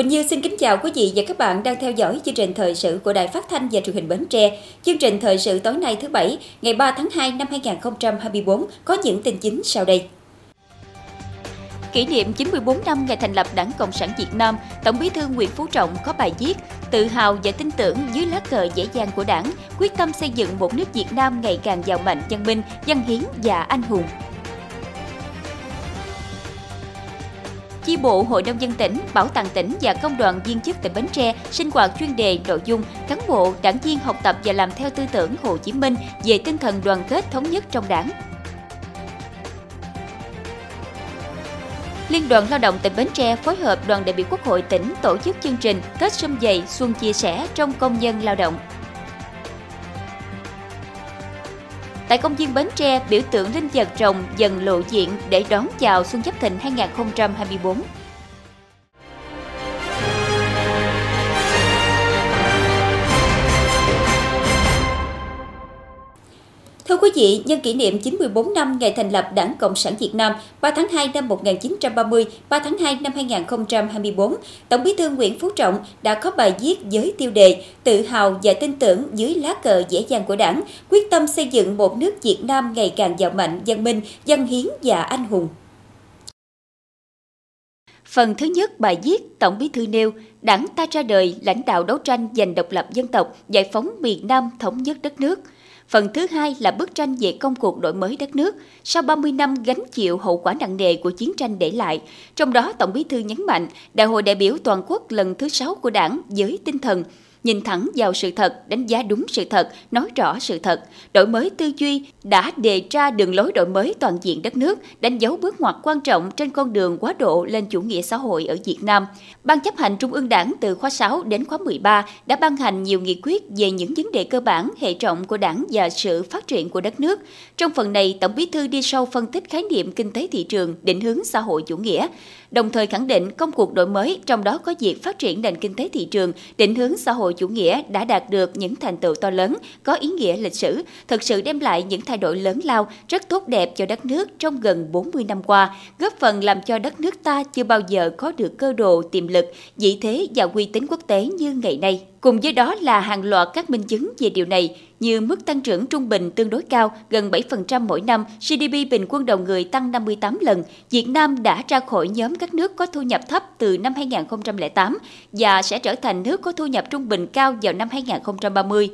Quỳnh Như xin kính chào quý vị và các bạn đang theo dõi chương trình thời sự của Đài Phát thanh và Truyền hình Bến Tre. Chương trình thời sự tối nay thứ Bảy, ngày 3 tháng 2 năm 2024 có những tin chính sau đây. Kỷ niệm 94 năm ngày thành lập Đảng Cộng sản Việt Nam, Tổng Bí thư Nguyễn Phú Trọng có bài viết Tự hào và tin tưởng dưới lá cờ dễ dàng của Đảng, quyết tâm xây dựng một nước Việt Nam ngày càng giàu mạnh, văn minh, văn hiến và anh hùng. Chi bộ Hội nông dân tỉnh, Bảo tàng tỉnh và công đoàn viên chức tỉnh Bến Tre sinh hoạt chuyên đề nội dung cán bộ, đảng viên học tập và làm theo tư tưởng Hồ Chí Minh về tinh thần đoàn kết thống nhất trong đảng. Liên đoàn Lao động tỉnh Bến Tre phối hợp đoàn đại biểu Quốc hội tỉnh tổ chức chương trình Tết Xuân Dày Xuân Chia Sẻ trong công nhân lao động. Tại công viên Bến Tre, biểu tượng linh vật rồng dần lộ diện để đón chào Xuân Giáp Thìn 2024. Quý vị, nhân kỷ niệm 94 năm ngày thành lập Đảng Cộng sản Việt Nam 3 tháng 2 năm 1930, 3 tháng 2 năm 2024, Tổng bí thư Nguyễn Phú Trọng đã có bài viết với tiêu đề Tự hào và tin tưởng dưới lá cờ dễ dàng của Đảng, quyết tâm xây dựng một nước Việt Nam ngày càng giàu mạnh, văn minh, dân hiến và anh hùng. Phần thứ nhất bài viết Tổng bí thư nêu, Đảng ta ra đời lãnh đạo đấu tranh giành độc lập dân tộc, giải phóng miền Nam thống nhất đất nước – Phần thứ hai là bức tranh về công cuộc đổi mới đất nước sau 30 năm gánh chịu hậu quả nặng nề của chiến tranh để lại. Trong đó, Tổng bí thư nhấn mạnh, Đại hội đại biểu toàn quốc lần thứ 6 của Đảng với tinh thần nhìn thẳng vào sự thật, đánh giá đúng sự thật, nói rõ sự thật, đổi mới tư duy đã đề ra đường lối đổi mới toàn diện đất nước, đánh dấu bước ngoặt quan trọng trên con đường quá độ lên chủ nghĩa xã hội ở Việt Nam. Ban chấp hành Trung ương Đảng từ khóa 6 đến khóa 13 đã ban hành nhiều nghị quyết về những vấn đề cơ bản, hệ trọng của Đảng và sự phát triển của đất nước. Trong phần này, Tổng Bí thư đi sâu phân tích khái niệm kinh tế thị trường, định hướng xã hội chủ nghĩa, đồng thời khẳng định công cuộc đổi mới trong đó có việc phát triển nền kinh tế thị trường, định hướng xã hội chủ nghĩa đã đạt được những thành tựu to lớn, có ý nghĩa lịch sử, thực sự đem lại những thay đổi lớn lao, rất tốt đẹp cho đất nước trong gần 40 năm qua, góp phần làm cho đất nước ta chưa bao giờ có được cơ đồ tiềm lực, vị thế và uy tín quốc tế như ngày nay. Cùng với đó là hàng loạt các minh chứng về điều này, như mức tăng trưởng trung bình tương đối cao, gần 7% mỗi năm, GDP bình quân đầu người tăng 58 lần. Việt Nam đã ra khỏi nhóm các nước có thu nhập thấp từ năm 2008 và sẽ trở thành nước có thu nhập trung bình cao vào năm 2030.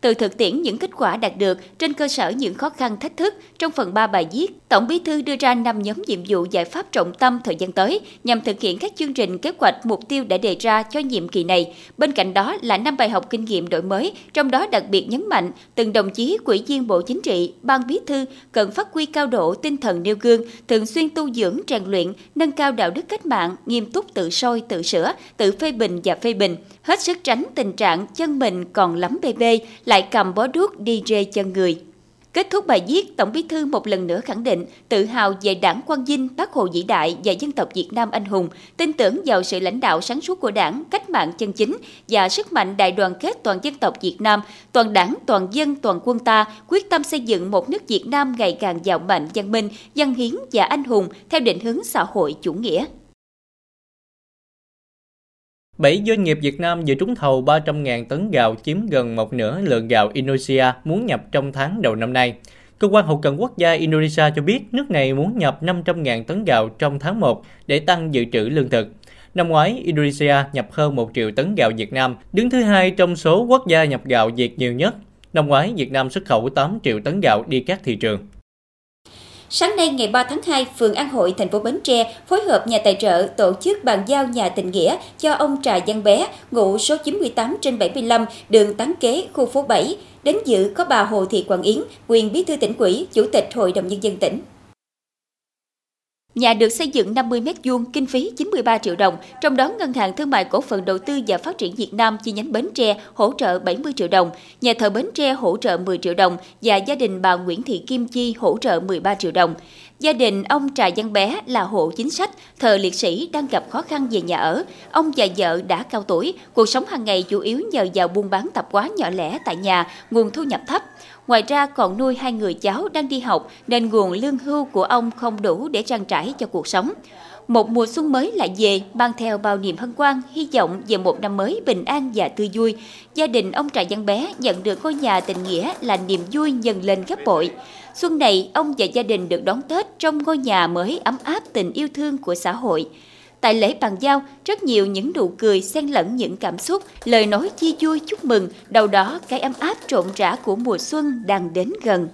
Từ thực tiễn những kết quả đạt được trên cơ sở những khó khăn thách thức, trong phần 3 bài viết, Tổng Bí thư đưa ra 5 nhóm nhiệm vụ giải pháp trọng tâm thời gian tới nhằm thực hiện các chương trình kế hoạch mục tiêu đã đề ra cho nhiệm kỳ này. Bên cạnh đó là 5 bài học kinh nghiệm đổi mới, trong đó đặc biệt nhấn mạnh từng đồng chí quỹ viên Bộ Chính trị, Ban Bí thư cần phát huy cao độ tinh thần nêu gương, thường xuyên tu dưỡng rèn luyện, nâng cao đạo đức cách mạng, nghiêm túc tự soi, tự sửa, tự phê bình và phê bình, hết sức tránh tình trạng chân mình còn lắm bê bê, lại cầm bó đuốc đi rê chân người. Kết thúc bài viết, Tổng Bí thư một lần nữa khẳng định tự hào về Đảng Quang Vinh, Bác Hồ vĩ đại và dân tộc Việt Nam anh hùng, tin tưởng vào sự lãnh đạo sáng suốt của Đảng, cách mạng chân chính và sức mạnh đại đoàn kết toàn dân tộc Việt Nam, toàn Đảng, toàn dân, toàn quân ta quyết tâm xây dựng một nước Việt Nam ngày càng giàu mạnh, văn minh, dân hiến và anh hùng theo định hướng xã hội chủ nghĩa. 7 doanh nghiệp Việt Nam dự trúng thầu 300.000 tấn gạo chiếm gần một nửa lượng gạo Indonesia muốn nhập trong tháng đầu năm nay. Cơ quan hậu cần quốc gia Indonesia cho biết nước này muốn nhập 500.000 tấn gạo trong tháng 1 để tăng dự trữ lương thực. Năm ngoái, Indonesia nhập hơn 1 triệu tấn gạo Việt Nam, đứng thứ hai trong số quốc gia nhập gạo Việt nhiều nhất. Năm ngoái, Việt Nam xuất khẩu 8 triệu tấn gạo đi các thị trường. Sáng nay ngày 3 tháng 2, phường An Hội, thành phố Bến Tre phối hợp nhà tài trợ tổ chức bàn giao nhà tình nghĩa cho ông Trà Giang Bé, ngụ số 98 trên 75, đường Tán Kế, khu phố 7. Đến dự có bà Hồ Thị Quảng Yến, quyền bí thư tỉnh ủy, chủ tịch Hội đồng Nhân dân tỉnh. Nhà được xây dựng 50 m2, kinh phí 93 triệu đồng, trong đó Ngân hàng Thương mại Cổ phần Đầu tư và Phát triển Việt Nam chi nhánh Bến Tre hỗ trợ 70 triệu đồng, nhà thờ Bến Tre hỗ trợ 10 triệu đồng và gia đình bà Nguyễn Thị Kim Chi hỗ trợ 13 triệu đồng. Gia đình ông Trà Văn Bé là hộ chính sách, thờ liệt sĩ đang gặp khó khăn về nhà ở. Ông và vợ đã cao tuổi, cuộc sống hàng ngày chủ yếu nhờ vào buôn bán tạp hóa nhỏ lẻ tại nhà, nguồn thu nhập thấp. Ngoài ra còn nuôi hai người cháu đang đi học nên nguồn lương hưu của ông không đủ để trang trải cho cuộc sống. Một mùa xuân mới lại về, mang theo bao niềm hân hoan, hy vọng về một năm mới bình an và tươi vui. Gia đình ông Trà Văn Bé nhận được ngôi nhà tình nghĩa là niềm vui dần lên gấp bội. Xuân này, ông và gia đình được đón Tết trong ngôi nhà mới ấm áp tình yêu thương của xã hội. Tại lễ bàn giao, rất nhiều những nụ cười xen lẫn những cảm xúc, lời nói chia vui chúc mừng, đầu đó cái ấm áp trộn rã của mùa xuân đang đến gần.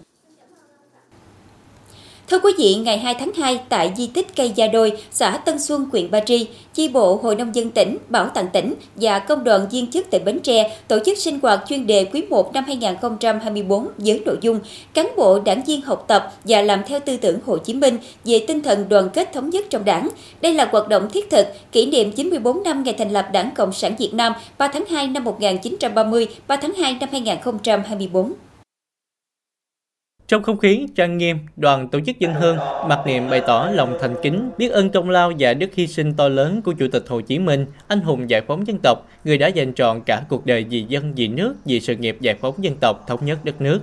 Thưa quý vị, ngày 2 tháng 2 tại di tích cây Gia Đôi, xã Tân Xuân, huyện Ba Tri, chi bộ Hội nông dân tỉnh, Bảo tàng tỉnh và công đoàn viên chức tỉnh Bến Tre tổ chức sinh hoạt chuyên đề quý 1 năm 2024 với nội dung cán bộ đảng viên học tập và làm theo tư tưởng Hồ Chí Minh về tinh thần đoàn kết thống nhất trong đảng. Đây là hoạt động thiết thực kỷ niệm 94 năm ngày thành lập Đảng Cộng sản Việt Nam 3 tháng 2 năm 1930, 3 tháng 2 năm 2024. Trong không khí trang nghiêm, đoàn tổ chức dân hương mặc niệm bày tỏ lòng thành kính, biết ơn công lao và đức hy sinh to lớn của Chủ tịch Hồ Chí Minh, anh hùng giải phóng dân tộc, người đã dành trọn cả cuộc đời vì dân, vì nước, vì sự nghiệp giải phóng dân tộc, thống nhất đất nước.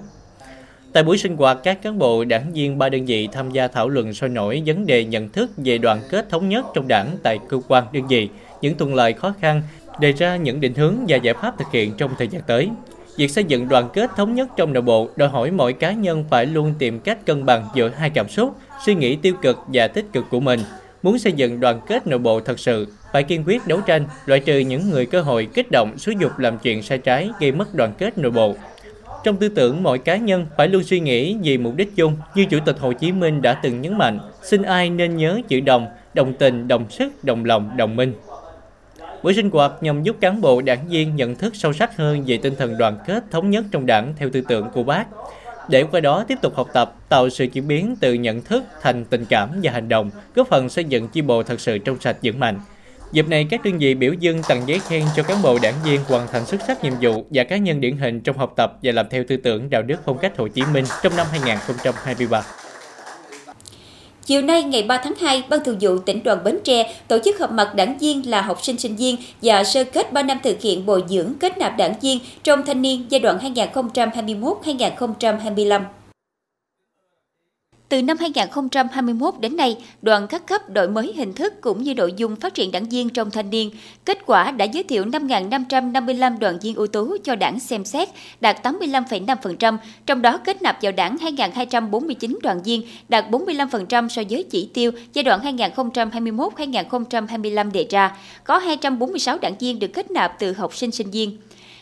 Tại buổi sinh hoạt, các cán bộ đảng viên ba đơn vị tham gia thảo luận sôi nổi vấn đề nhận thức về đoàn kết thống nhất trong đảng tại cơ quan đơn vị, những thuận lợi khó khăn, đề ra những định hướng và giải pháp thực hiện trong thời gian tới. Việc xây dựng đoàn kết thống nhất trong nội bộ đòi hỏi mỗi cá nhân phải luôn tìm cách cân bằng giữa hai cảm xúc, suy nghĩ tiêu cực và tích cực của mình. Muốn xây dựng đoàn kết nội bộ thật sự, phải kiên quyết đấu tranh, loại trừ những người cơ hội kích động, xúi dục làm chuyện sai trái gây mất đoàn kết nội bộ. Trong tư tưởng mỗi cá nhân phải luôn suy nghĩ vì mục đích chung, như Chủ tịch Hồ Chí Minh đã từng nhấn mạnh, xin ai nên nhớ chữ đồng, đồng tình, đồng sức, đồng lòng, đồng minh. Buổi sinh hoạt nhằm giúp cán bộ đảng viên nhận thức sâu sắc hơn về tinh thần đoàn kết thống nhất trong đảng theo tư tưởng của bác. Để qua đó tiếp tục học tập, tạo sự chuyển biến từ nhận thức thành tình cảm và hành động, góp phần xây dựng chi bộ thật sự trong sạch vững mạnh. Dịp này, các đơn vị biểu dương tặng giấy khen cho cán bộ đảng viên hoàn thành xuất sắc nhiệm vụ và cá nhân điển hình trong học tập và làm theo tư tưởng đạo đức phong cách Hồ Chí Minh trong năm 2023. Chiều nay ngày 3 tháng 2, Ban Thường vụ tỉnh đoàn Bến Tre tổ chức họp mặt đảng viên là học sinh sinh viên và sơ kết 3 năm thực hiện bồi dưỡng kết nạp đảng viên trong thanh niên giai đoạn 2021-2025. Từ năm 2021 đến nay, đoàn các cấp đổi mới hình thức cũng như nội dung phát triển đảng viên trong thanh niên. Kết quả đã giới thiệu 5.555 đoàn viên ưu tú cho đảng xem xét, đạt 85,5%, trong đó kết nạp vào đảng 2.249 đoàn viên, đạt 45% so với chỉ tiêu giai đoạn 2021-2025 đề ra. Có 246 đảng viên được kết nạp từ học sinh sinh viên.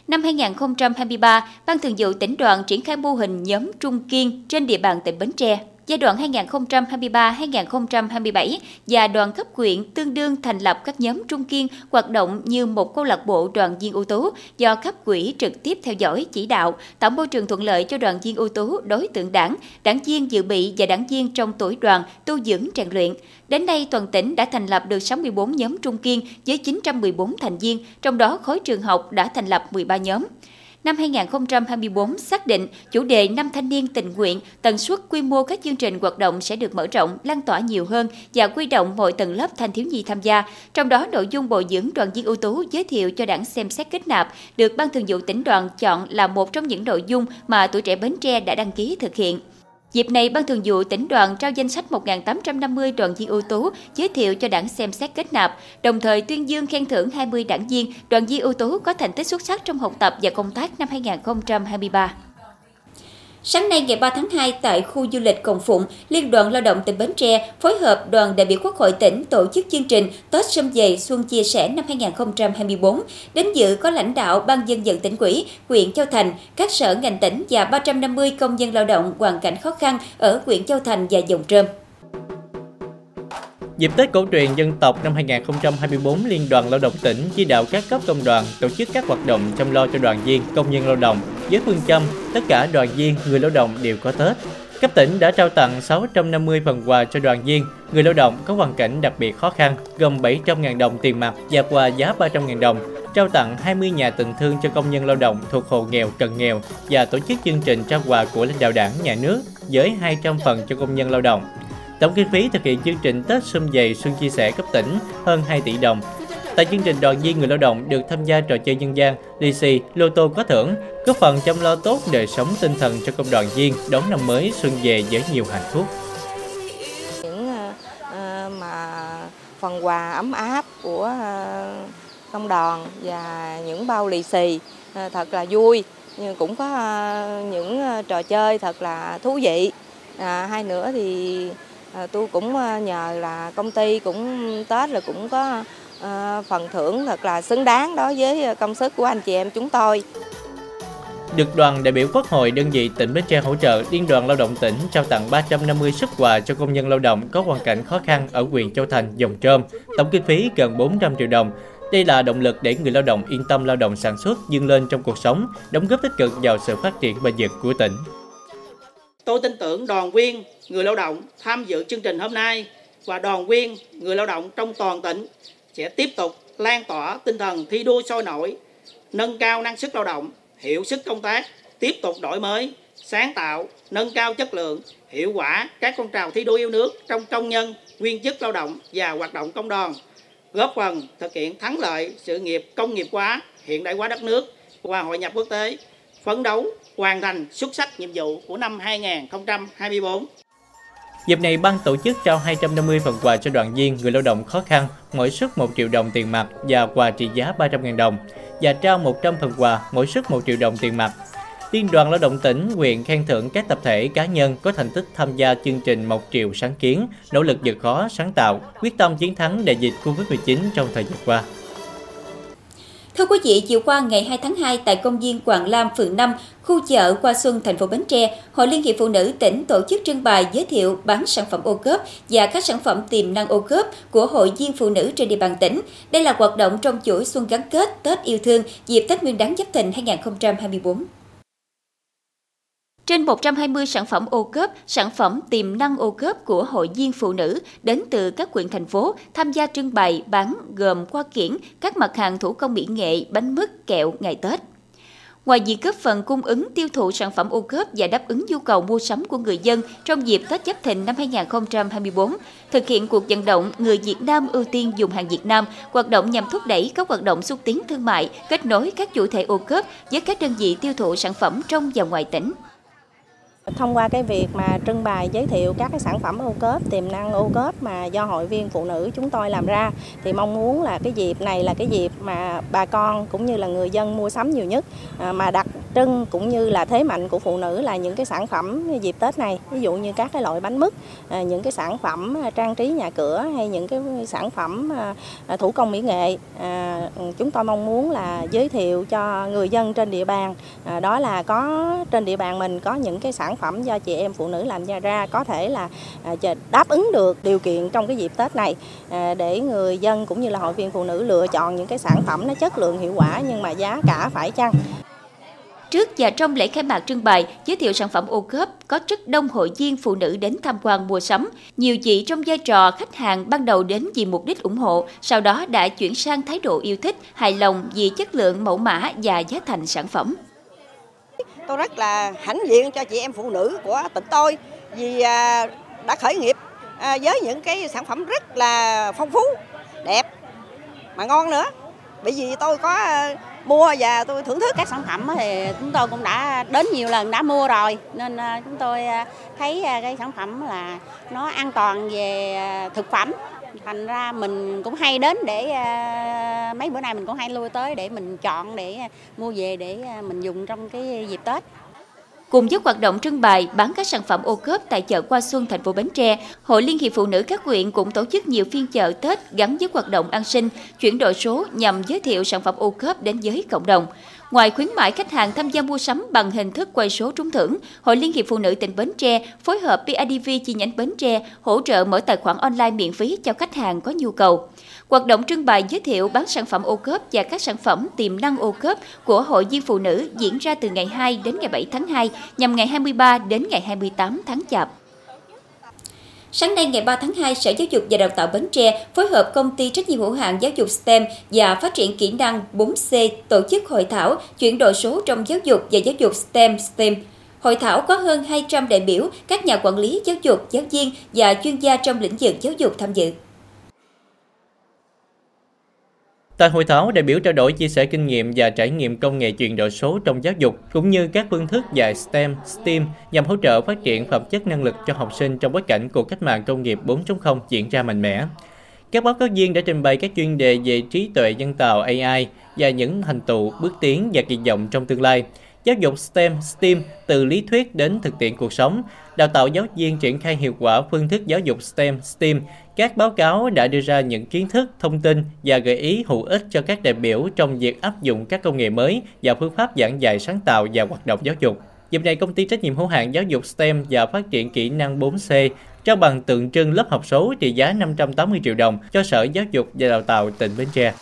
Năm 2023, Ban Thường vụ tỉnh đoàn triển khai mô hình nhóm Trung Kiên trên địa bàn tỉnh Bến Tre giai đoạn 2023-2027 và đoàn cấp quyện tương đương thành lập các nhóm trung kiên hoạt động như một câu lạc bộ đoàn viên ưu tú do cấp quỹ trực tiếp theo dõi chỉ đạo, tạo môi trường thuận lợi cho đoàn viên ưu tú đối tượng đảng, đảng viên dự bị và đảng viên trong tuổi đoàn tu dưỡng rèn luyện. Đến nay, toàn tỉnh đã thành lập được 64 nhóm trung kiên với 914 thành viên, trong đó khối trường học đã thành lập 13 nhóm năm 2024 xác định chủ đề năm thanh niên tình nguyện, tần suất quy mô các chương trình hoạt động sẽ được mở rộng, lan tỏa nhiều hơn và quy động mọi tầng lớp thanh thiếu nhi tham gia. Trong đó, nội dung bồi dưỡng đoàn viên ưu tú giới thiệu cho đảng xem xét kết nạp được Ban Thường vụ tỉnh đoàn chọn là một trong những nội dung mà tuổi trẻ Bến Tre đã đăng ký thực hiện. Dịp này, Ban Thường vụ tỉnh đoàn trao danh sách 1.850 đoàn viên ưu tú giới thiệu cho đảng xem xét kết nạp, đồng thời tuyên dương khen thưởng 20 đảng viên, đoàn viên ưu tú có thành tích xuất sắc trong học tập và công tác năm 2023. Sáng nay ngày 3 tháng 2 tại khu du lịch Cồng Phụng, Liên đoàn Lao động tỉnh Bến Tre phối hợp đoàn đại biểu Quốc hội tỉnh tổ chức chương trình Tết Sâm Dày Xuân Chia Sẻ năm 2024. Đến dự có lãnh đạo Ban dân vận tỉnh quỹ, huyện Châu Thành, các sở ngành tỉnh và 350 công dân lao động hoàn cảnh khó khăn ở huyện Châu Thành và Dòng Trơm. Dịp Tết cổ truyền dân tộc năm 2024, Liên đoàn Lao động tỉnh chỉ đạo các cấp công đoàn tổ chức các hoạt động chăm lo cho đoàn viên, công nhân lao động với phương châm tất cả đoàn viên, người lao động đều có Tết. Cấp tỉnh đã trao tặng 650 phần quà cho đoàn viên, người lao động có hoàn cảnh đặc biệt khó khăn, gồm 700.000 đồng tiền mặt và quà giá 300.000 đồng, trao tặng 20 nhà tình thương cho công nhân lao động thuộc hộ nghèo, cận nghèo và tổ chức chương trình trao quà của lãnh đạo đảng, nhà nước với 200 phần cho công nhân lao động. Tổng kinh phí thực hiện chương trình Tết Xuân Dày Xuân Chia Sẻ cấp tỉnh hơn 2 tỷ đồng. Tại chương trình đoàn viên người lao động được tham gia trò chơi dân gian, lì xì, lô tô có thưởng, góp phần chăm lo tốt đời sống tinh thần cho công đoàn viên đón năm mới xuân về với nhiều hạnh phúc. Những uh, mà phần quà ấm áp của ờ, công đoàn và những bao lì xì thật là vui nhưng cũng có những trò chơi thật là thú vị à, hai nữa thì tôi cũng nhờ là công ty cũng tết là cũng có phần thưởng thật là xứng đáng đối với công sức của anh chị em chúng tôi được đoàn đại biểu Quốc hội đơn vị tỉnh Bến Tre hỗ trợ Liên đoàn Lao động tỉnh trao tặng 350 xuất quà cho công nhân lao động có hoàn cảnh khó khăn ở huyện Châu Thành, Dòng Trơm, tổng kinh phí gần 400 triệu đồng. Đây là động lực để người lao động yên tâm lao động sản xuất, dâng lên trong cuộc sống, đóng góp tích cực vào sự phát triển bền vững của tỉnh. Tôi tin tưởng đoàn viên, người lao động tham dự chương trình hôm nay và đoàn viên, người lao động trong toàn tỉnh sẽ tiếp tục lan tỏa tinh thần thi đua sôi nổi, nâng cao năng suất lao động, hiệu sức công tác, tiếp tục đổi mới, sáng tạo, nâng cao chất lượng, hiệu quả các phong trào thi đua yêu nước trong công nhân, viên chức lao động và hoạt động công đoàn, góp phần thực hiện thắng lợi sự nghiệp công nghiệp hóa, hiện đại hóa đất nước và hội nhập quốc tế, phấn đấu hoàn thành xuất sắc nhiệm vụ của năm 2024. Dịp này, ban tổ chức trao 250 phần quà cho đoàn viên, người lao động khó khăn, mỗi suất 1 triệu đồng tiền mặt và quà trị giá 300.000 đồng và trao 100 phần quà, mỗi suất 1 triệu đồng tiền mặt. Liên đoàn Lao động tỉnh, huyện khen thưởng các tập thể cá nhân có thành tích tham gia chương trình một triệu sáng kiến, nỗ lực vượt khó, sáng tạo, quyết tâm chiến thắng đại dịch Covid-19 trong thời gian qua. Thưa quý vị, chiều qua ngày 2 tháng 2 tại công viên Quảng Lam, phường 5, khu chợ Qua Xuân, thành phố Bến Tre, Hội Liên hiệp Phụ nữ tỉnh tổ chức trưng bày giới thiệu bán sản phẩm ô cớp và các sản phẩm tiềm năng ô cớp của hội viên phụ nữ trên địa bàn tỉnh. Đây là hoạt động trong chuỗi xuân gắn kết Tết yêu thương dịp Tết Nguyên đán Giáp Thìn 2024. Trên 120 sản phẩm ô cớp, sản phẩm tiềm năng ô cớp của hội viên phụ nữ đến từ các quyện thành phố tham gia trưng bày bán gồm qua kiển, các mặt hàng thủ công mỹ nghệ, bánh mứt, kẹo ngày Tết. Ngoài việc góp phần cung ứng tiêu thụ sản phẩm ô cớp và đáp ứng nhu cầu mua sắm của người dân trong dịp Tết Giáp Thìn năm 2024, thực hiện cuộc vận động người Việt Nam ưu tiên dùng hàng Việt Nam, hoạt động nhằm thúc đẩy các hoạt động xúc tiến thương mại, kết nối các chủ thể ô cớp với các đơn vị tiêu thụ sản phẩm trong và ngoài tỉnh. Thông qua cái việc mà trưng bày giới thiệu các cái sản phẩm ô cớp, tiềm năng ô cớp mà do hội viên phụ nữ chúng tôi làm ra thì mong muốn là cái dịp này là cái dịp mà bà con cũng như là người dân mua sắm nhiều nhất à, mà đặc trưng cũng như là thế mạnh của phụ nữ là những cái sản phẩm dịp Tết này, ví dụ như các cái loại bánh mứt, à, những cái sản phẩm à, trang trí nhà cửa hay những cái sản phẩm thủ công mỹ nghệ. Chúng tôi mong muốn là giới thiệu cho người dân trên địa bàn đó là có trên địa bàn mình có những cái sản phẩm do chị em phụ nữ làm ra ra có thể là à, đáp ứng được điều kiện trong cái dịp Tết này à, để người dân cũng như là hội viên phụ nữ lựa chọn những cái sản phẩm nó chất lượng hiệu quả nhưng mà giá cả phải chăng. Trước và trong lễ khai mạc trưng bày, giới thiệu sản phẩm ô cốp có rất đông hội viên phụ nữ đến tham quan mua sắm. Nhiều chị trong vai trò khách hàng ban đầu đến vì mục đích ủng hộ, sau đó đã chuyển sang thái độ yêu thích, hài lòng vì chất lượng mẫu mã và giá thành sản phẩm. Tôi rất là hãnh diện cho chị em phụ nữ của tỉnh tôi vì à, đã khởi nghiệp à, với những cái sản phẩm rất là phong phú, đẹp mà ngon nữa. Bởi vì tôi có à, mua và tôi thưởng thức các sản phẩm thì chúng tôi cũng đã đến nhiều lần đã mua rồi nên chúng tôi thấy cái sản phẩm là nó an toàn về thực phẩm thành ra mình cũng hay đến để ờ, mấy bữa nay mình cũng hay lui tới để mình chọn để ờ, mua về để ờ, mình dùng trong cái dịp Tết. Cùng với hoạt động trưng bày bán các sản phẩm ô cốp tại chợ Qua Xuân thành phố Bến Tre, Hội Liên hiệp Phụ nữ các huyện cũng tổ chức nhiều phiên chợ Tết gắn với hoạt động an sinh, chuyển đổi số nhằm giới thiệu sản phẩm ô cốp đến với cộng đồng. Ngoài khuyến mại khách hàng tham gia mua sắm bằng hình thức quay số trúng thưởng, Hội Liên hiệp Phụ nữ tỉnh Bến Tre phối hợp BIDV chi nhánh Bến Tre hỗ trợ mở tài khoản online miễn phí cho khách hàng có nhu cầu. Hoạt động trưng bày giới thiệu bán sản phẩm ô cớp và các sản phẩm tiềm năng ô cớp của Hội viên phụ nữ diễn ra từ ngày 2 đến ngày 7 tháng 2 nhằm ngày 23 đến ngày 28 tháng Chạp. Sáng nay ngày 3 tháng 2, Sở Giáo dục và Đào tạo Bến Tre phối hợp công ty trách nhiệm hữu hạn giáo dục STEM và phát triển kỹ năng 4C tổ chức hội thảo chuyển đổi số trong giáo dục và giáo dục STEM STEM. Hội thảo có hơn 200 đại biểu, các nhà quản lý giáo dục, giáo viên và chuyên gia trong lĩnh vực giáo dục tham dự. Tại hội thảo, đại biểu trao đổi chia sẻ kinh nghiệm và trải nghiệm công nghệ chuyển đổi số trong giáo dục, cũng như các phương thức dạy STEM, STEAM nhằm hỗ trợ phát triển phẩm chất năng lực cho học sinh trong bối cảnh cuộc cách mạng công nghiệp 4.0 diễn ra mạnh mẽ. Các báo cáo viên đã trình bày các chuyên đề về trí tuệ nhân tạo AI và những thành tựu, bước tiến và kỳ vọng trong tương lai. Giáo dục STEM, STEAM từ lý thuyết đến thực tiễn cuộc sống, đào tạo giáo viên triển khai hiệu quả phương thức giáo dục STEM, STEAM. Các báo cáo đã đưa ra những kiến thức, thông tin và gợi ý hữu ích cho các đại biểu trong việc áp dụng các công nghệ mới và phương pháp giảng dạy sáng tạo và hoạt động giáo dục. Dịp này, công ty trách nhiệm hữu hạn giáo dục STEM và phát triển kỹ năng 4C trao bằng tượng trưng lớp học số trị giá 580 triệu đồng cho Sở Giáo dục và Đào tạo tỉnh Bến Tre.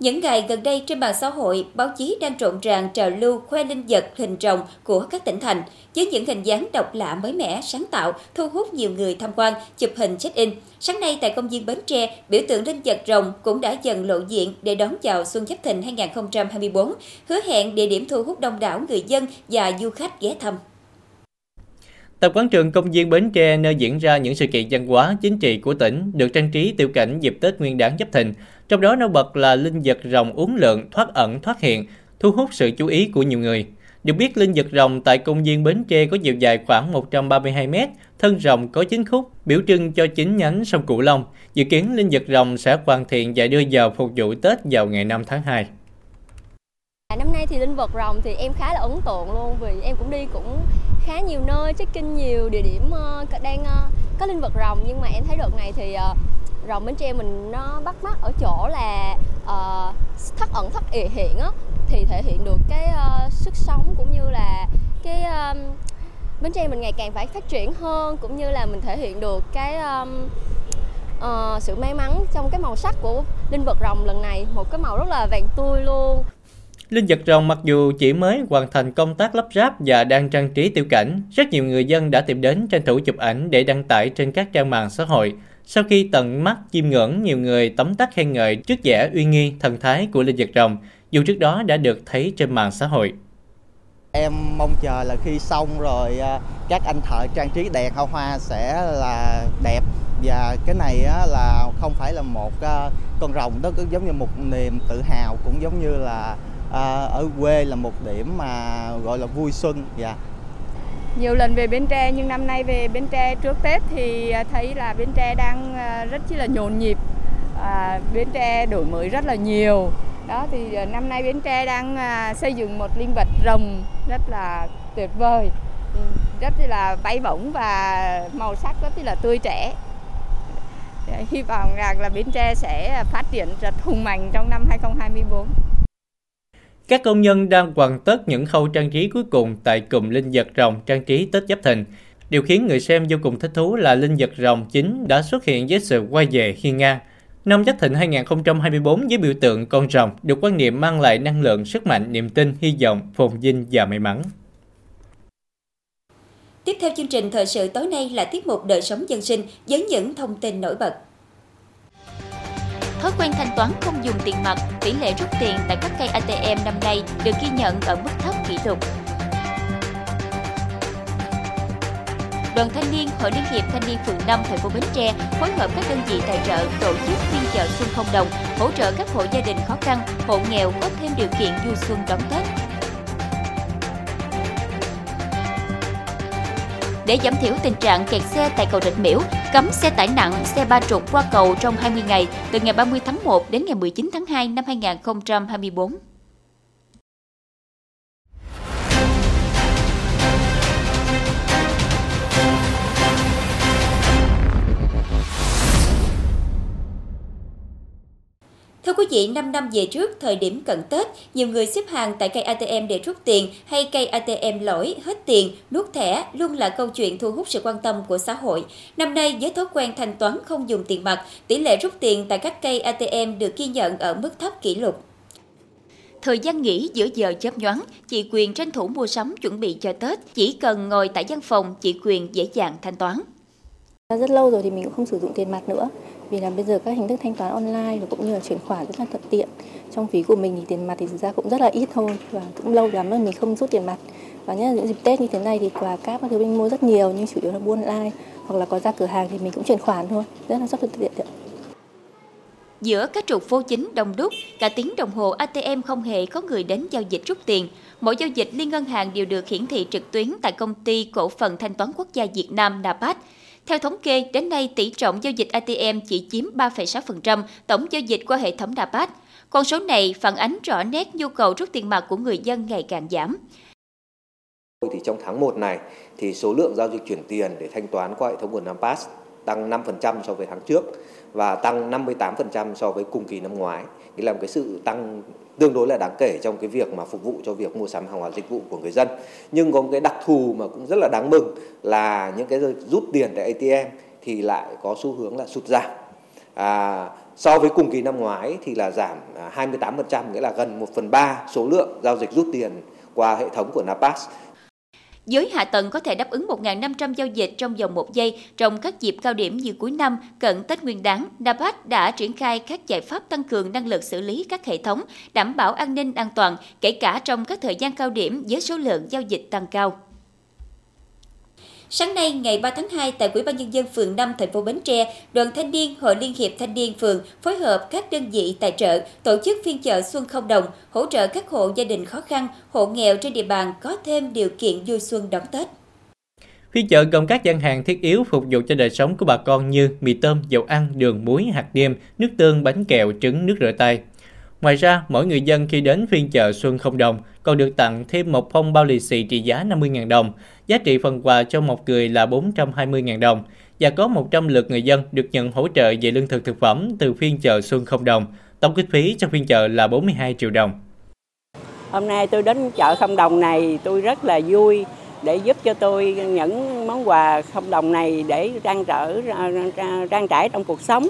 Những ngày gần đây trên mạng xã hội, báo chí đang rộn ràng trào lưu khoe linh vật hình rồng của các tỉnh thành với những hình dáng độc lạ mới mẻ, sáng tạo, thu hút nhiều người tham quan, chụp hình check-in. Sáng nay tại công viên Bến Tre, biểu tượng linh vật rồng cũng đã dần lộ diện để đón chào Xuân Giáp Thìn 2024, hứa hẹn địa điểm thu hút đông đảo người dân và du khách ghé thăm. Tại quán trường công viên Bến Tre nơi diễn ra những sự kiện văn hóa chính trị của tỉnh được trang trí tiêu cảnh dịp Tết Nguyên đán Giáp Thìn, trong đó nổi bật là linh vật rồng uốn lượn thoát ẩn thoát hiện, thu hút sự chú ý của nhiều người. Được biết linh vật rồng tại công viên Bến Tre có chiều dài khoảng 132 m, thân rồng có 9 khúc, biểu trưng cho chín nhánh sông Cửu Long. Dự kiến linh vật rồng sẽ hoàn thiện và đưa vào phục vụ Tết vào ngày 5 tháng 2. À, năm nay thì linh vật rồng thì em khá là ấn tượng luôn vì em cũng đi cũng khá nhiều nơi check-in nhiều địa điểm uh, đang uh, có linh vật rồng nhưng mà em thấy đợt này thì uh, rồng Bến Tre mình nó bắt mắt ở chỗ là uh, thất ẩn thất hiện á thì thể hiện được cái uh, sức sống cũng như là cái um, Bến Tre mình ngày càng phải phát triển hơn cũng như là mình thể hiện được cái um, uh, sự may mắn trong cái màu sắc của linh vật rồng lần này một cái màu rất là vàng tươi luôn Linh vật rồng mặc dù chỉ mới hoàn thành công tác lắp ráp và đang trang trí tiểu cảnh, rất nhiều người dân đã tìm đến tranh thủ chụp ảnh để đăng tải trên các trang mạng xã hội. Sau khi tận mắt chiêm ngưỡng, nhiều người tấm tắc khen ngợi trước vẻ uy nghi, thần thái của linh vật rồng, dù trước đó đã được thấy trên mạng xã hội. Em mong chờ là khi xong rồi à, các anh thợ trang trí đèn hoa hoa sẽ là đẹp. Và cái này là không phải là một à, con rồng đó cũng giống như một niềm tự hào cũng giống như là à, ở quê là một điểm mà gọi là vui xuân. Dạ nhiều lần về Bến Tre nhưng năm nay về Bến Tre trước Tết thì à, thấy là Bến Tre đang à, rất chi là nhộn nhịp. À, Bến Tre đổi mới rất là nhiều. Đó thì à, năm nay Bến Tre đang xây dựng một linh vật rồng rất là tuyệt vời. Rất là bay bổng và màu sắc rất là tươi trẻ. Hy vọng rằng là Bến Tre sẽ phát triển rất hùng mạnh trong năm 2024. Các công nhân đang hoàn tất những khâu trang trí cuối cùng tại cụm linh vật rồng trang trí Tết Giáp Thìn. Điều khiến người xem vô cùng thích thú là linh vật rồng chính đã xuất hiện với sự quay về hiên ngang. Năm Giáp Thìn 2024 với biểu tượng con rồng được quan niệm mang lại năng lượng, sức mạnh, niềm tin, hy vọng, phồn vinh và may mắn. Tiếp theo chương trình thời sự tối nay là tiết mục đời sống dân sinh với những thông tin nổi bật thói quen thanh toán không dùng tiền mặt, tỷ lệ rút tiền tại các cây ATM năm nay được ghi nhận ở mức thấp kỷ lục. Đoàn thanh niên Hội Liên hiệp Thanh niên phường 5 thành phố Bến Tre phối hợp các đơn vị tài trợ tổ chức phiên chợ xuân không đồng, hỗ trợ các hộ gia đình khó khăn, hộ nghèo có thêm điều kiện du xuân đón Tết. Để giảm thiểu tình trạng kẹt xe tại cầu Rạch Miễu, cấm xe tải nặng, xe ba trục qua cầu trong 20 ngày từ ngày 30 tháng 1 đến ngày 19 tháng 2 năm 2024. Quý vị, 5 năm về trước, thời điểm cận Tết, nhiều người xếp hàng tại cây ATM để rút tiền hay cây ATM lỗi, hết tiền, nuốt thẻ luôn là câu chuyện thu hút sự quan tâm của xã hội. Năm nay, với thói quen thanh toán không dùng tiền mặt, tỷ lệ rút tiền tại các cây ATM được ghi nhận ở mức thấp kỷ lục. Thời gian nghỉ giữa giờ chớp nhoáng, chị Quyền tranh thủ mua sắm chuẩn bị cho Tết, chỉ cần ngồi tại văn phòng, chị Quyền dễ dàng thanh toán. Rất lâu rồi thì mình cũng không sử dụng tiền mặt nữa vì là bây giờ các hình thức thanh toán online và cũng như là chuyển khoản rất là thuận tiện trong ví của mình thì tiền mặt thì thực ra cũng rất là ít thôi và cũng lâu lắm rồi mình không rút tiền mặt và nhất là những dịp Tết như thế này thì quà cáp các thứ mình mua rất nhiều nhưng chủ yếu là buôn online hoặc là có ra cửa hàng thì mình cũng chuyển khoản thôi rất là rất thuận tiện Giữa các trục phố chính đông đúc, cả tiếng đồng hồ ATM không hề có người đến giao dịch rút tiền. Mỗi giao dịch liên ngân hàng đều được hiển thị trực tuyến tại công ty cổ phần thanh toán quốc gia Việt Nam NAPAT. Theo thống kê, đến nay tỷ trọng giao dịch ATM chỉ chiếm 3,6% tổng giao dịch qua hệ thống NAPAT. Con số này phản ánh rõ nét nhu cầu rút tiền mặt của người dân ngày càng giảm. Thì trong tháng 1 này thì số lượng giao dịch chuyển tiền để thanh toán qua hệ thống của NAPAS tăng 5% so với tháng trước và tăng 58% so với cùng kỳ năm ngoái. Nghĩa là một cái sự tăng tương đối là đáng kể trong cái việc mà phục vụ cho việc mua sắm hàng hóa dịch vụ của người dân. Nhưng có một cái đặc thù mà cũng rất là đáng mừng là những cái rút tiền tại ATM thì lại có xu hướng là sụt giảm. À, so với cùng kỳ năm ngoái thì là giảm à, 28%, nghĩa là gần 1 phần 3 số lượng giao dịch rút tiền qua hệ thống của NAPAS. Giới hạ tầng có thể đáp ứng 1.500 giao dịch trong vòng một giây trong các dịp cao điểm như cuối năm, cận Tết Nguyên đán. NAPAT đã triển khai các giải pháp tăng cường năng lực xử lý các hệ thống, đảm bảo an ninh an toàn, kể cả trong các thời gian cao điểm với số lượng giao dịch tăng cao. Sáng nay, ngày 3 tháng 2, tại Ủy ban Nhân dân phường 5 thành phố Bến Tre, Đoàn Thanh niên Hội Liên hiệp Thanh niên phường phối hợp các đơn vị tài trợ tổ chức phiên chợ Xuân Không Đồng, hỗ trợ các hộ gia đình khó khăn, hộ nghèo trên địa bàn có thêm điều kiện vui xuân đón Tết. Phiên chợ gồm các gian hàng thiết yếu phục vụ cho đời sống của bà con như mì tôm, dầu ăn, đường, muối, hạt nêm, nước tương, bánh kẹo, trứng, nước rửa tay. Ngoài ra, mỗi người dân khi đến phiên chợ Xuân Không Đồng còn được tặng thêm một phong bao lì xì trị giá 50.000 đồng, giá trị phần quà cho một người là 420.000 đồng và có 100 lượt người dân được nhận hỗ trợ về lương thực thực phẩm từ phiên chợ Xuân Không Đồng. Tổng kinh phí cho phiên chợ là 42 triệu đồng. Hôm nay tôi đến chợ Không Đồng này tôi rất là vui để giúp cho tôi những món quà không đồng này để trang trở trang trải trong cuộc sống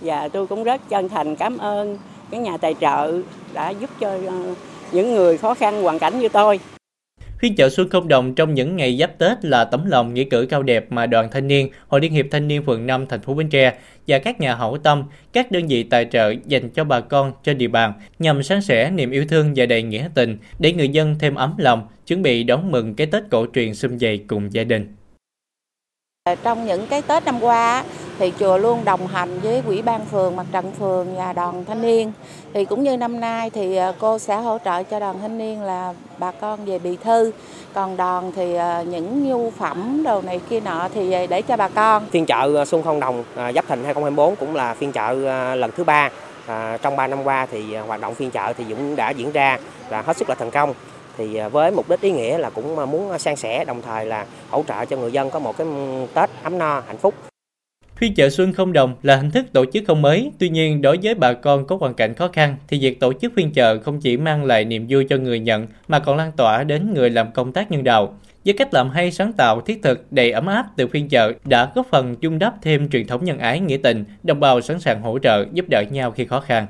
và tôi cũng rất chân thành cảm ơn cái nhà tài trợ đã giúp cho ờ, những người khó khăn hoàn cảnh như tôi. Phiên chợ Xuân Không Đồng trong những ngày giáp Tết là tấm lòng nghĩa cử cao đẹp mà đoàn thanh niên, Hội Liên hiệp Thanh niên phường 5 thành phố Bến Tre và các nhà hảo tâm, các đơn vị tài trợ dành cho bà con trên địa bàn nhằm sáng sẻ niềm yêu thương và đầy nghĩa tình để người dân thêm ấm lòng, chuẩn bị đón mừng cái Tết cổ truyền xung vầy cùng gia đình. Trong những cái Tết năm qua thì chùa luôn đồng hành với quỹ ban phường, mặt trận phường và đoàn thanh niên. Thì cũng như năm nay thì à, cô sẽ hỗ trợ cho đoàn thanh niên là bà con về bì thư. Còn đoàn thì à, những nhu phẩm đồ này kia nọ thì à, để cho bà con. Phiên chợ Xuân Không Đồng Giáp Thìn 2024 cũng là phiên chợ lần thứ ba. À, trong 3 năm qua thì hoạt động phiên chợ thì cũng đã diễn ra là hết sức là thành công thì với mục đích ý nghĩa là cũng muốn san sẻ đồng thời là hỗ trợ cho người dân có một cái ừ, Tết ấm no hạnh phúc. Phiên chợ Xuân không đồng là hình thức tổ chức không mới, tuy nhiên đối với bà con có hoàn cảnh khó khăn thì việc tổ chức phiên chợ không chỉ mang lại niềm vui cho người nhận mà còn lan tỏa đến người làm công tác nhân đạo. Với cách làm hay sáng tạo, thiết thực, đầy ấm áp từ phiên chợ đã góp phần chung đắp thêm truyền thống nhân ái nghĩa tình, đồng bào sẵn sàng hỗ trợ, giúp đỡ nhau khi khó khăn.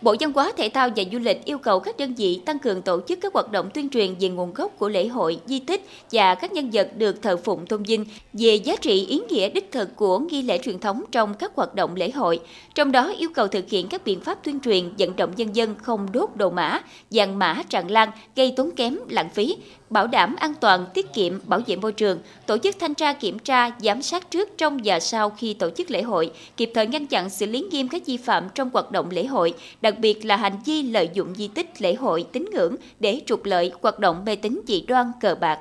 Bộ Văn hóa Thể thao và Du lịch yêu cầu các đơn vị tăng cường tổ chức các hoạt động tuyên truyền về nguồn gốc của lễ hội, di tích và các nhân vật được thờ phụng tôn vinh về giá trị ý nghĩa đích thực của nghi lễ truyền thống trong các hoạt động lễ hội. Trong đó yêu cầu thực hiện các biện pháp tuyên truyền vận động nhân dân không đốt đồ mã, vàng mã tràn lan gây tốn kém, lãng phí, bảo đảm an toàn, tiết kiệm, bảo vệ môi trường, tổ chức thanh tra kiểm tra, giám sát trước, trong và sau khi tổ chức lễ hội, kịp thời ngăn chặn xử lý nghiêm các vi phạm trong hoạt động lễ hội, đặc biệt là hành vi lợi dụng di tích lễ hội tín ngưỡng để trục lợi hoạt động mê tín dị đoan cờ bạc.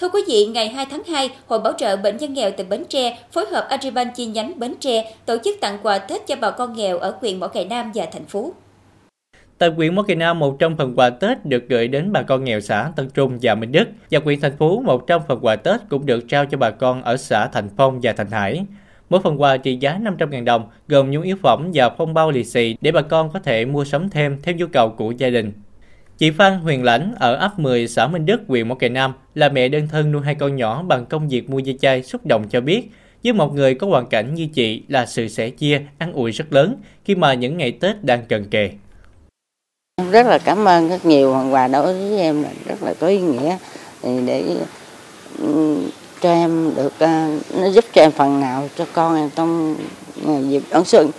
Thưa quý vị, ngày 2 tháng 2, Hội Bảo trợ Bệnh nhân nghèo tỉnh Bến Tre phối hợp Agribank chi nhánh Bến Tre tổ chức tặng quà Tết cho bà con nghèo ở huyện Mỏ Cày Nam và thành phố. Tại quyện Mỏ Cày Nam, 100 phần quà Tết được gửi đến bà con nghèo xã Tân Trung và Minh Đức. Và quyện thành phố, 100 phần quà Tết cũng được trao cho bà con ở xã Thành Phong và Thành Hải. Mỗi phần quà trị giá 500.000 đồng, gồm nhu yếu phẩm và phong bao lì xì để bà con có thể mua sắm thêm theo nhu cầu của gia đình. Chị Phan Huyền Lãnh ở ấp 10 xã Minh Đức, huyện Mỏ Cày Nam là mẹ đơn thân nuôi hai con nhỏ bằng công việc mua dây chai xúc động cho biết với một người có hoàn cảnh như chị là sự sẻ chia, ăn ủi rất lớn khi mà những ngày Tết đang cần kề. Rất là cảm ơn rất nhiều phần quà đối với em là rất là có ý nghĩa để ừ, cho em được ờ, nó giúp cho em phần nào cho con em trong dịp đón xuân.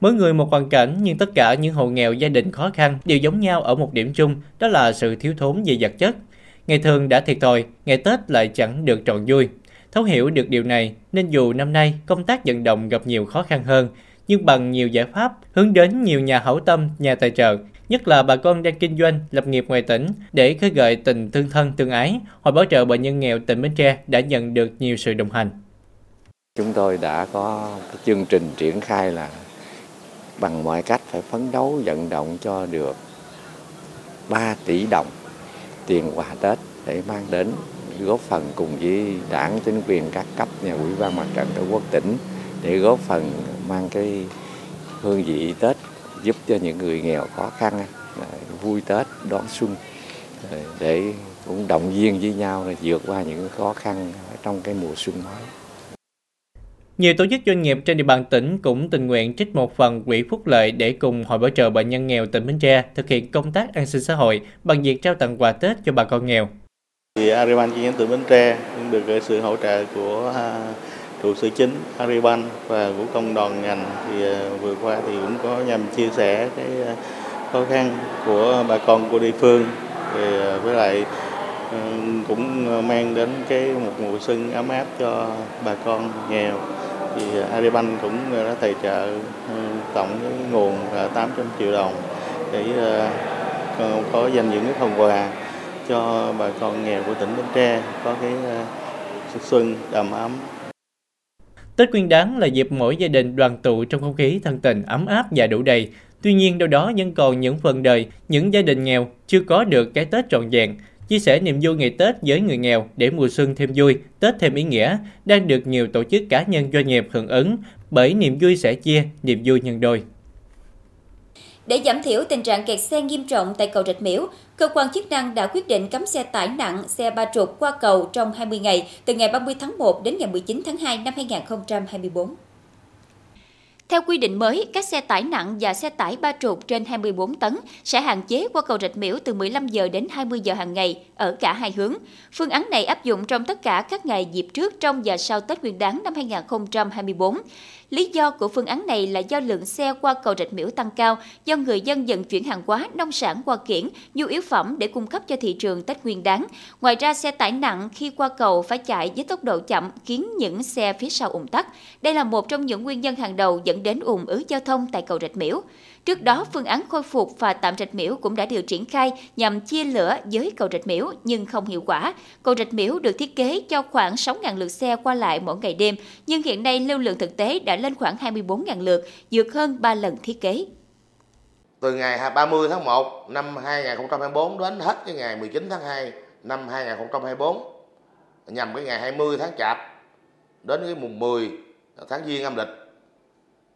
Mỗi người một hoàn cảnh nhưng tất cả những hộ nghèo gia đình khó khăn đều giống nhau ở một điểm chung, đó là sự thiếu thốn về vật chất. Ngày thường đã thiệt thòi, ngày Tết lại chẳng được trọn vui. Thấu hiểu được điều này nên dù năm nay công tác vận động gặp nhiều khó khăn hơn, nhưng bằng nhiều giải pháp hướng đến nhiều nhà hảo tâm, nhà tài trợ, nhất là bà con đang kinh doanh, lập nghiệp ngoài tỉnh để khơi gợi tình thương thân tương ái. Hội bảo trợ bệnh nhân nghèo tỉnh Bến Tre đã nhận được nhiều sự đồng hành. Chúng tôi đã có cái chương trình triển khai là bằng mọi cách phải phấn đấu vận động cho được 3 tỷ đồng tiền quà Tết để mang đến góp phần cùng với đảng chính quyền các cấp nhà ủy ban mặt trận tổ quốc tỉnh để góp phần mang cái hương vị Tết giúp cho những người nghèo khó khăn vui Tết đón xuân để cũng động viên với nhau để vượt qua những khó khăn trong cái mùa xuân mới. Nhiều tổ chức doanh nghiệp trên địa bàn tỉnh cũng tình nguyện trích một phần quỹ phúc lợi để cùng Hội bảo trợ bệnh nhân nghèo tỉnh Bến Tre thực hiện công tác an sinh xã hội bằng việc trao tặng quà Tết cho bà con nghèo. Thì Ariban chi nhánh tỉnh Bến Tre cũng được sự hỗ trợ của trụ sở chính Ariban và của công đoàn ngành thì ờ, vừa qua thì cũng có nhằm chia sẻ cái ờ, khó khăn của bà con của địa phương. Thì ờ, với lại cũng mang đến cái một mùa xuân ấm áp cho bà con nghèo. Thì Ariban cũng đã tài trợ tổng cái nguồn là 800 triệu đồng để có dành những cái phần quà cho bà con nghèo của tỉnh Bến Tre có cái xuân đầm ấm. Tết Nguyên đán là dịp mỗi gia đình đoàn tụ trong không khí thân tình ấm áp và đủ đầy. Tuy nhiên đâu đó vẫn còn những phần đời, những gia đình nghèo chưa có được cái Tết trọn vẹn. Chia sẻ niềm vui ngày Tết với người nghèo để mùa xuân thêm vui, Tết thêm ý nghĩa đang được nhiều tổ chức cá nhân doanh nghiệp hưởng ứng bởi niềm vui sẻ chia, niềm vui nhân đôi. Để giảm thiểu tình trạng kẹt xe nghiêm trọng tại cầu Rạch Miễu, cơ quan chức năng đã quyết định cấm xe tải nặng, xe ba trục qua cầu trong 20 ngày, từ ngày 30 tháng 1 đến ngày 19 tháng 2 năm 2024. Theo quy định mới, các xe tải nặng và xe tải ba trục trên 24 tấn sẽ hạn chế qua cầu Rạch Miễu từ 15 giờ đến 20 giờ hàng ngày ở cả hai hướng. Phương án này áp dụng trong tất cả các ngày dịp trước, trong và sau Tết Nguyên đán năm 2024. Lý do của phương án này là do lượng xe qua cầu Rạch Miễu tăng cao, do người dân dần chuyển hàng hóa, nông sản qua kiển, nhu yếu phẩm để cung cấp cho thị trường Tết Nguyên đán. Ngoài ra, xe tải nặng khi qua cầu phải chạy với tốc độ chậm khiến những xe phía sau ủng tắc. Đây là một trong những nguyên nhân hàng đầu dẫn dẫn đến ủng ứ giao thông tại cầu Rạch Miễu. Trước đó, phương án khôi phục và tạm Rạch Miễu cũng đã được triển khai nhằm chia lửa với cầu Rạch Miễu nhưng không hiệu quả. Cầu Rạch Miễu được thiết kế cho khoảng 6.000 lượt xe qua lại mỗi ngày đêm, nhưng hiện nay lưu lượng thực tế đã lên khoảng 24.000 lượt, vượt hơn 3 lần thiết kế. Từ ngày 30 tháng 1 năm 2024 đến hết cái ngày 19 tháng 2 năm 2024 nhằm cái ngày 20 tháng Chạp đến cái mùng 10 tháng Giêng âm lịch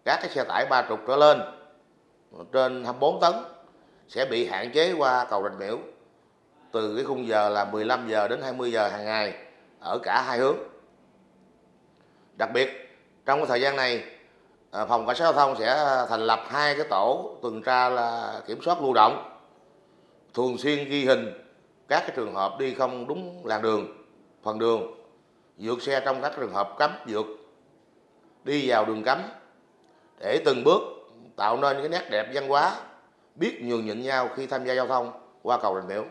các cái xe tải ba trục trở lên, trên 24 tấn, sẽ bị hạn chế qua cầu Rạch Miễu từ cái khung giờ là 15 giờ đến 20 giờ hàng ngày, ở cả hai hướng. Đặc biệt, trong cái thời gian này à, phòng cảnh sát giao thông sẽ thành lập hai cái tổ tuần tra là kiểm soát lưu động, thường xuyên ghi hình các cái trường hợp đi không đúng làn đường, phần đường, vượt xe trong các trường hợp cấm vượt, đi vào đường cấm để từng bước tạo nên cái nét đẹp văn hóa biết nhường nhịn nhau khi tham gia giao thông qua cầu Rạch Miễu.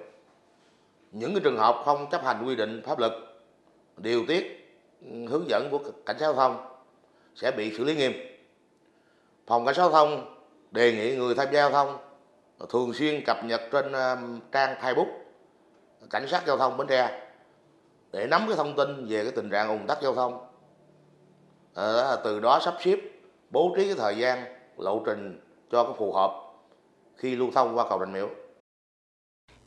Những cái trường hợp không chấp hành quy định pháp luật điều tiết hướng dẫn của cảnh sát giao thông sẽ bị xử lý nghiêm. Phòng cảnh sát giao thông đề nghị người tham gia giao thông thường xuyên cập nhật trên ờ, trang Facebook cảnh sát giao thông Bến Tre để nắm cái thông tin về cái tình trạng ủng tắc giao thông. À, từ đó sắp xếp bố trí cái thời gian lộ trình cho cái phù hợp khi lưu thông qua cầu Rạch Miễu.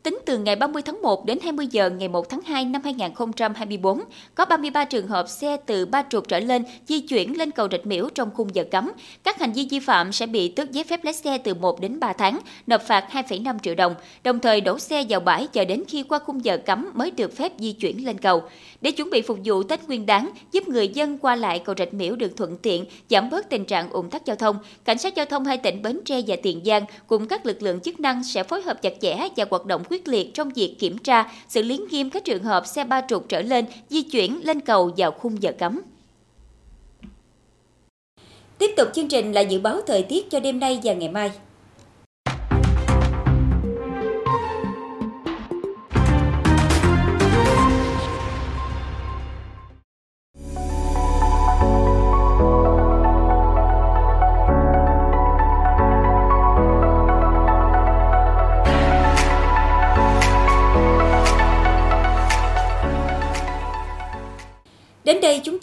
Tính từ ngày 30 tháng 1 đến 20 giờ ngày 1 tháng 2 năm 2024, có 33 trường hợp xe từ ba trục trở lên di chuyển lên cầu Rạch Miễu trong khung giờ cấm. Các hành vi vi phạm sẽ bị tước giấy phép lái xe từ 1 đến 3 tháng, nộp phạt 2,5 triệu đồng, đồng thời đổ xe vào bãi chờ đến khi qua khung giờ cấm mới được phép di chuyển lên cầu. Để chuẩn bị phục vụ Tết Nguyên đán, giúp người dân qua lại cầu Rạch Miễu được thuận tiện, giảm bớt tình trạng ủng tắc giao thông, cảnh sát giao thông hai tỉnh Bến Tre và Tiền Giang cùng các lực lượng chức năng sẽ phối hợp chặt chẽ và hoạt động quyết liệt trong việc kiểm tra, xử lý nghiêm các trường hợp xe ba trục trở lên di chuyển lên cầu vào khung giờ cấm. Tiếp tục chương trình là dự báo thời tiết cho đêm nay và ngày mai.